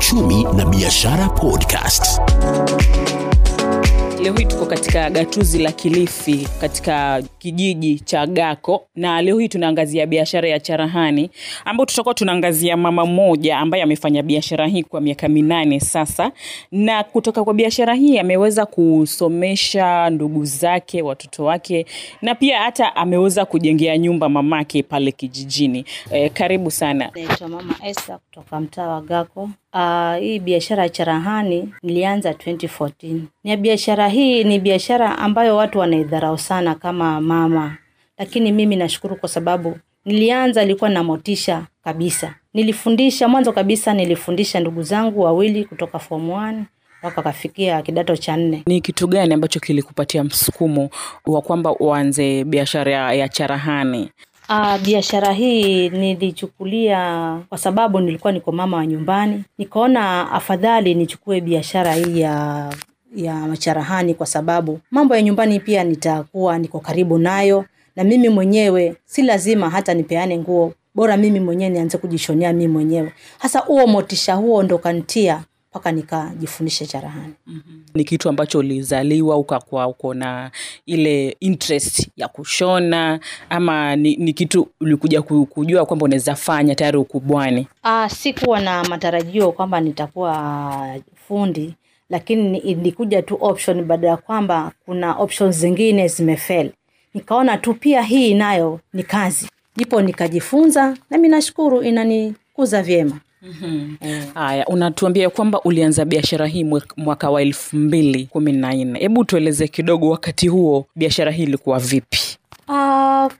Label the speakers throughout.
Speaker 1: Uchumi na Biashara Podcast.
Speaker 2: Leo hii tuko katika gatuzi la Kilifi katika kijiji cha Gako, na leo hii tunaangazia biashara ya charahani, ambayo tutakuwa tunaangazia mama mmoja ambaye amefanya biashara hii kwa miaka minane sasa, na kutoka kwa biashara hii ameweza kusomesha ndugu zake, watoto wake, na pia hata ameweza kujengea nyumba mamake pale kijijini. E, karibu sana.
Speaker 3: Naitwa Mama Esther kutoka mtaa wa Gako. Uh, hii biashara ya charahani nilianza 2014. Ni biashara hii ni biashara ambayo watu wanaidharau sana kama mama, lakini mimi nashukuru kwa sababu nilianza, ilikuwa na motisha kabisa. Nilifundisha mwanzo kabisa, nilifundisha ndugu zangu wawili kutoka form 1 wakakafikia kidato cha nne.
Speaker 2: Ni kitu gani ambacho kilikupatia msukumo wa kwamba uanze biashara ya, charahani?
Speaker 3: Uh, biashara hii nilichukulia kwa sababu nilikuwa niko mama wa nyumbani, nikaona afadhali nichukue biashara hii ya ya macharahani kwa sababu mambo ya nyumbani pia nitakuwa niko karibu nayo, na mimi mwenyewe si lazima hata nipeane nguo, bora mimi mwenyewe nianze kujishonea mimi mwenyewe. Hasa huo motisha huo ndo kantia mpaka nikajifundisha charahani.
Speaker 2: ni kitu ambacho ulizaliwa ukakuwa uko na ile interest ya kushona ama ni, ni kitu ulikuja kujua kwamba unaweza fanya tayari ukubwani
Speaker 3: Ah, sikuwa na matarajio kwamba nitakuwa fundi, lakini ilikuja tu option baada ya kwamba kuna options zingine zimefail. Nikaona tu pia hii nayo ni kazi, ndipo nikajifunza, nami nashukuru inanikuza vyema.
Speaker 2: haya unatuambia kwamba ulianza biashara hii mwaka wa elfu mbili kumi na nne hebu tueleze kidogo wakati huo biashara hii ilikuwa vipi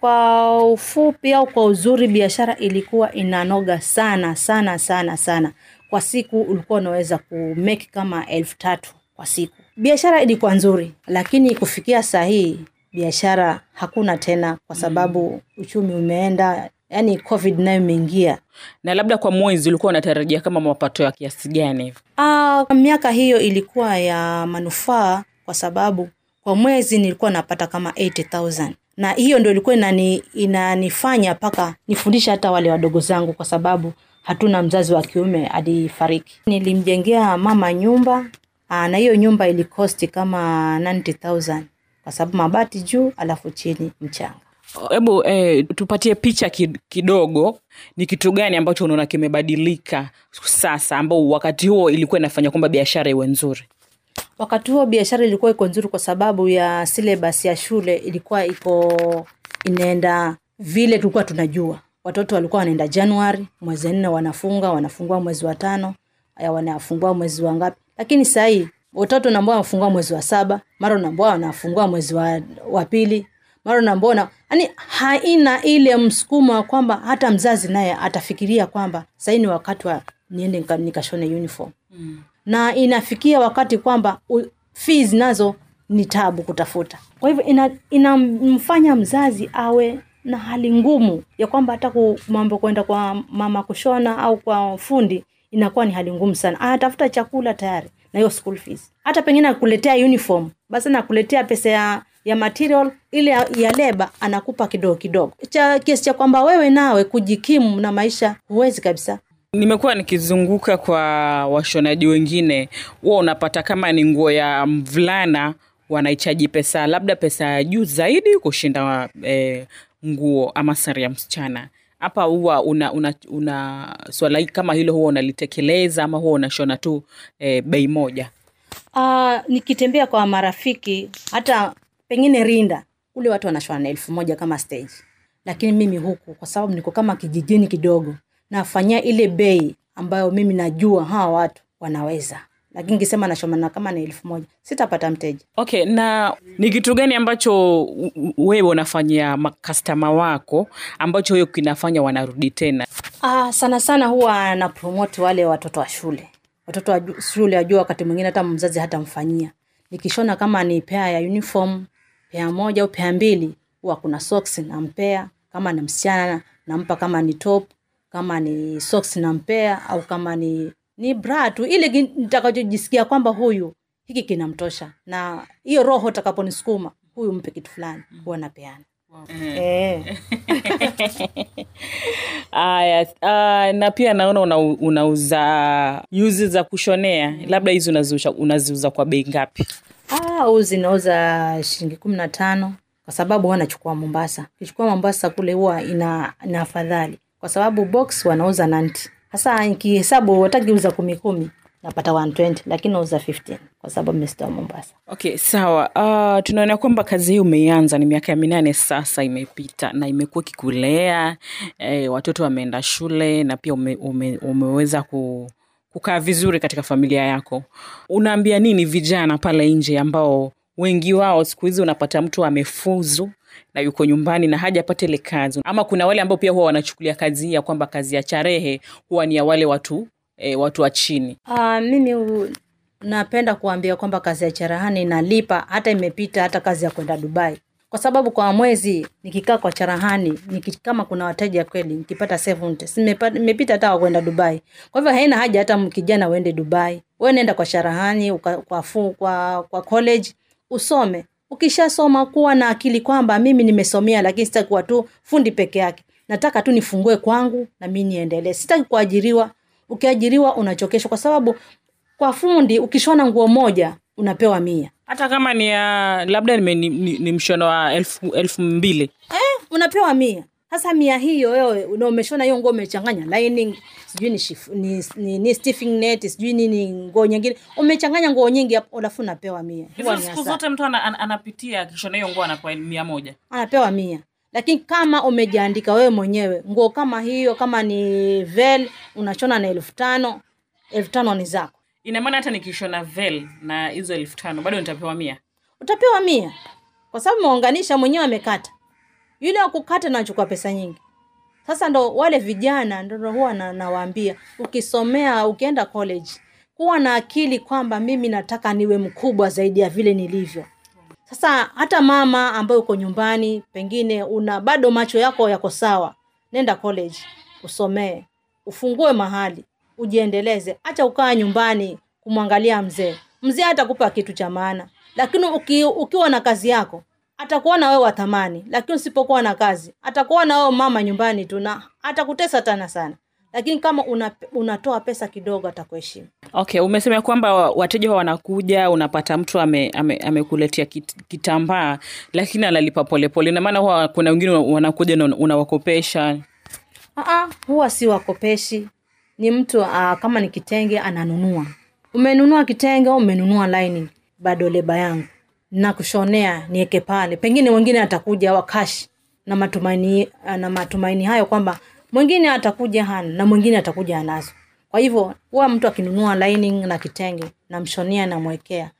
Speaker 3: kwa ufupi au kwa uzuri, biashara ilikuwa inanoga sana sana sana sana. Kwa siku ulikuwa unaweza kumake kama elfu tatu kwa siku. Biashara ilikuwa nzuri, lakini kufikia saa hii biashara hakuna tena, kwa sababu uchumi umeenda, yani covid nayo imeingia.
Speaker 2: na labda kwa mwezi ulikuwa unatarajia kama mapato ya kiasi gani hivi
Speaker 3: Ah, miaka hiyo ilikuwa ya manufaa kwa sababu kwa mwezi nilikuwa napata kama 80000 na hiyo ndio ilikuwa inani, inanifanya mpaka nifundishe hata wale wadogo zangu kwa sababu hatuna mzazi wa kiume alifariki. Nilimjengea mama nyumba aa, na hiyo nyumba ilikosti kama 90000 kwa sababu mabati juu alafu chini mchanga.
Speaker 2: hebu eh, tupatie picha kidogo ni kitu gani ambacho unaona kimebadilika sasa ambao wakati huo ilikuwa inafanya kwamba biashara iwe nzuri
Speaker 3: Wakati huo biashara ilikuwa iko nzuri kwa sababu ya syllabus ya shule ilikuwa iko inaenda vile tulikuwa tunajua. Watoto walikuwa wanaenda Januari, mwezi nne wanafunga, wanafungua mwezi wa tano, wanafungua mwezi wa ngapi? Lakini sasa watoto naambao wanafungua mwezi wa saba, mara naambao wanafungua mwezi wa, wa pili, mara naambao na yani haina ile msukumo wa kwamba hata mzazi naye atafikiria kwamba sasa ni wakati wa niende nika- nikashone uniform na inafikia wakati kwamba fees nazo ni tabu kutafuta. Kwa hivyo ina, inamfanya mzazi awe na hali ngumu ya kwamba hata mambo kwenda kwa mama kushona au kwa fundi inakuwa ni hali ngumu sana. Anatafuta chakula tayari na hiyo school fees, hata pengine akuletea uniform, basi nakuletea pesa ya ya material ile ya leba anakupa kidogo kidogo, cha kiasi cha kwamba wewe nawe kujikimu na maisha huwezi kabisa.
Speaker 2: Nimekuwa nikizunguka kwa washonaji wengine huwa unapata kama ni nguo ya mvulana wanaichaji pesa labda pesa ya juu zaidi kushinda eh, nguo ama sare ya msichana. Hapa huwa una, una, una swala kama hilo huwa unalitekeleza ama huwa unashona tu eh, bei moja.
Speaker 3: Uh, nikitembea kwa marafiki hata pengine rinda ule watu wanashona na elfu moja kama stage. Lakini mimi huku kwa sababu niko kama kijijini kidogo nafanyia ile bei ambayo mimi najua hawa watu wanaweza. Lakini nikisema nashomana kama ni elfu moja. Sitapata mteja.
Speaker 2: Okay na ni kitu gani ambacho wewe unafanyia makastama wako ambacho hiyo kinafanya wanarudi tena?
Speaker 3: Ah, sana sana huwa na promote wale watoto wa shule. Watoto wa shule ajua wakati mwingine hata mzazi hatamfanyia. Nikishona kama ni pea ya uniform, pea moja au pea mbili, huwa kuna socks nampea, kama ni msichana nampa kama ni top, kama ni socks nampea au kama ni ni bra tu ile nitakachojisikia kwamba huyu hiki kinamtosha na hiyo roho takaponisukuma huyu mpe kitu fulani huwa napeana. Eh.
Speaker 2: aya uh, na pia naona una, unauza nyuzi za kushonea labda hizi unaziuza, unaziuza kwa bei ngapi
Speaker 3: Ah, uzi nauza shilingi kumi na tano kwa sababu huwa nachukua Mombasa. Kichukua Mombasa kule huwa ina, ina afadhali kwa sababu box wanauza 90. Sasa nikihesabu watakiuza kumi kumi napata 120 lakini nauza 15 kwa sababu nimesitoa Mombasa.
Speaker 2: okay sawa uh, tunaona kwamba kazi hii umeianza ni miaka minane sasa imepita na imekuwa kikulea eh, watoto wameenda shule na pia ume, ume, umeweza ku, kukaa vizuri katika familia yako unaambia nini vijana pale nje ambao wengi wao siku hizi unapata mtu amefuzu na yuko nyumbani na hajapata ile kazi ama kuna wale ambao pia huwa wanachukulia kazi ya kwamba kazi ya charehe huwa ni ya wale watu e, watu wa chini
Speaker 3: Uh, mimi napenda kuambia kwamba kazi ya cherehani inalipa hata imepita hata kazi ya kwenda Dubai. Kwa sababu kwa mwezi nikikaa kwa charahani kama kuna wateja kweli nikipata 70 nimepita hata wakwenda Dubai. Kwa hivyo haina haja hata kijana uende Dubai. Wewe nenda kwa charahani kwa, kwa kwa college usome. Ukishasoma kuwa na akili kwamba mimi nimesomea lakini sitaki kuwa tu fundi peke yake. Nataka tu nifungue kwangu na mi niendelee. Sitaki kuajiriwa. Ukiajiriwa unachokeshwa kwa sababu kwa fundi ukishona nguo moja unapewa mia
Speaker 2: hata kama ni ya labda ni, ni, ni, ni mshono wa elfu, elfu mbili
Speaker 3: eh, unapewa mia sasa mia hiyo wewe una- umeshona hiyo nguo umechanganya lining sijui ni, shifu, ni, ni, ni stiffing net sijui nini nguo nyingine. Umechanganya nguo nyingi hapo alafu unapewa mia.
Speaker 2: Siku zote mtu ana, ana, anapitia akishona hiyo nguo anapewa mia moja.
Speaker 3: Anapewa mia. Lakini kama umejiandika wewe mwenyewe nguo kama hiyo kama ni vel unachona na elfu tano elfu tano ni zako.
Speaker 2: Ina maana hata nikishona vel na hizo elfu tano bado nitapewa mia?
Speaker 3: Utapewa mia. Kwa sababu umeunganisha mwenyewe amekata yule wa kukata anachukua pesa nyingi. Sasa ndo wale vijana ndo huwa na, nawaambia ukisomea ukienda college kuwa na akili kwamba mimi nataka niwe mkubwa zaidi ya vile nilivyo. Sasa hata mama ambaye uko nyumbani pengine una bado macho yako yako sawa nenda college usomee ufungue mahali ujiendeleze. Acha ukaa nyumbani kumwangalia mzee. Mzee atakupa kitu cha maana. Lakini uki, ukiwa na kazi yako atakuona wewe wa thamani lakini usipokuwa na kazi. Atakuona wewe mama nyumbani tu na atakutesa tena sana. Lakini kama una, unatoa pesa kidogo atakuheshimu.
Speaker 2: Okay umesema kwamba wateja wanakuja unapata mtu amekuletea ame, ame kitambaa lakini analipa polepole na maana huwa kuna wengine wanakuja na unawakopesha.
Speaker 3: Aa, huwa si wakopeshi ni mtu aa, kama ni kitenge ananunua. Umenunua kitenge au umenunua lining bado leba yangu na kushonea niweke pale. Pengine mwingine atakuja wakashi na matumaini na matumaini hayo kwamba mwingine atakuja hana na mwingine atakuja anazo. Kwa hivyo huwa mtu akinunua lining na kitenge namshonea namwekea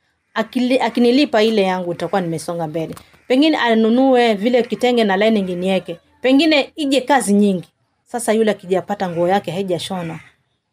Speaker 3: akinilipa ile yangu itakuwa nimesonga mbele. Pengine anunue vile kitenge na lining niweke pengine ije kazi nyingi. Sasa yule akijapata nguo yake haijashona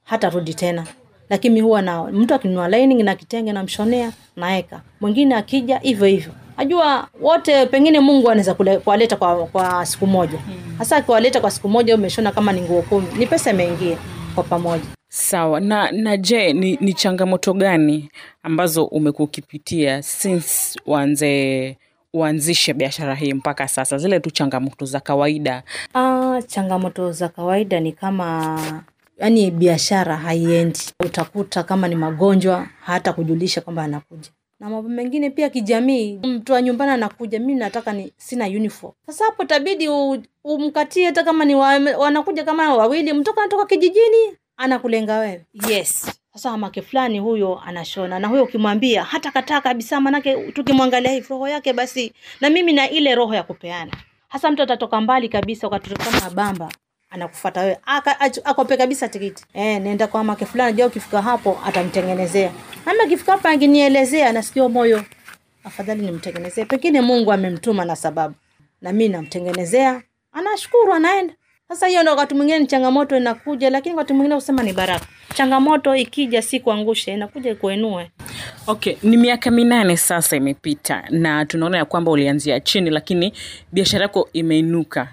Speaker 3: hata rudi tena lakini huwa na mtu akinunua lining na kitenge namshonea naeka. Mwingine akija hivyo hivyo. Najua wote pengine mungu anaweza kuwaleta kwa, kwa siku moja. Hasa akiwaleta kwa siku moja umeshona kama ni nguo kumi. Ni pesa imeingia kwa pamoja.
Speaker 2: Sawa. Na na je ni, ni changamoto gani ambazo umekuwa ukipitia since uanze uanzishe biashara hii mpaka sasa? Zile tu changamoto za kawaida.
Speaker 3: Ah, changamoto za kawaida ni kama yani biashara haiendi. Utakuta kama ni magonjwa hata kujulisha kwamba anakuja. Na mambo mengine pia kijamii mtu wa nyumbani anakuja mimi nataka ni sina uniform. Sasa hapo tabidi umkatie hata kama ni wa, wanakuja kama wawili mtoka anatoka kijijini anakulenga wewe. Yes. Sasa mamake fulani huyo anashona. Na huyo ukimwambia hata kataa kabisa manake tukimwangalia hivi roho yake basi na mimi na ile roho ya kupeana. Hasa mtu atatoka mbali kabisa wakati kama bamba anakufuata wewe. Akope kabisa tikiti eh, nenda kwa make fulani jua ukifika hapo atamtengenezea. Ama akifika hapo angenielezea nasikia moyo. Afadhali nimtengenezee. Pengine mungu amemtuma na sababu. Na mi namtengenezea. Anashukuru anaenda. Sasa hiyo ndo wakati mwingine changamoto inakuja lakini wakati mwingine kusema ni baraka. Changamoto ikija si kuangushe, inakuja ikuenue
Speaker 2: okay ni miaka minane sasa imepita na tunaona ya kwamba ulianzia chini lakini biashara yako imeinuka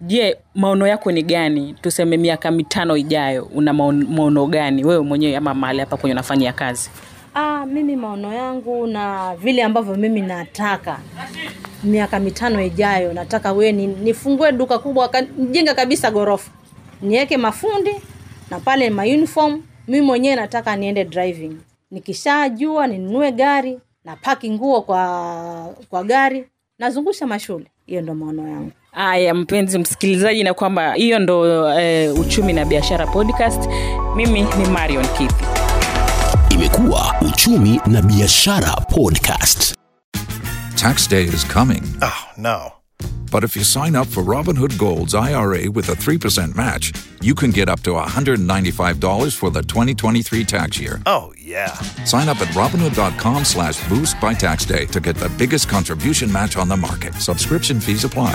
Speaker 2: je maono yako ni gani? Tuseme miaka mitano ijayo una maon- maono gani? Wewe mwenyewe ama mahali hapa kwenye unafanyia kazi?
Speaker 3: Aa, mimi maono yangu na vile ambavyo mimi nataka. Miaka mitano ijayo nataka we ni, nifungue duka kubwa jenga kabisa gorofa. Niweke mafundi na pale ma uniform. Mimi mwenyewe nataka niende driving. Nikishajua ninunue gari na paki nguo kwa kwa gari nazungusha mashule. Hiyo ndo maono yangu
Speaker 2: haya mpenzi msikilizaji na kwamba hiyo ndo eh, uchumi na biashara podcast mimi ni marion kithi
Speaker 1: Imekuwa uchumi na biashara podcast.
Speaker 4: Tax day is coming.
Speaker 5: Oh, no.
Speaker 4: But if you sign up for Robinhood Gold's IRA with a 3% match, you can get up to $195 for the 2023 tax year.
Speaker 5: Oh, yeah.
Speaker 4: Sign up at Robinhood.com slash boost by tax day to get the biggest contribution match on the market. Subscription fees apply.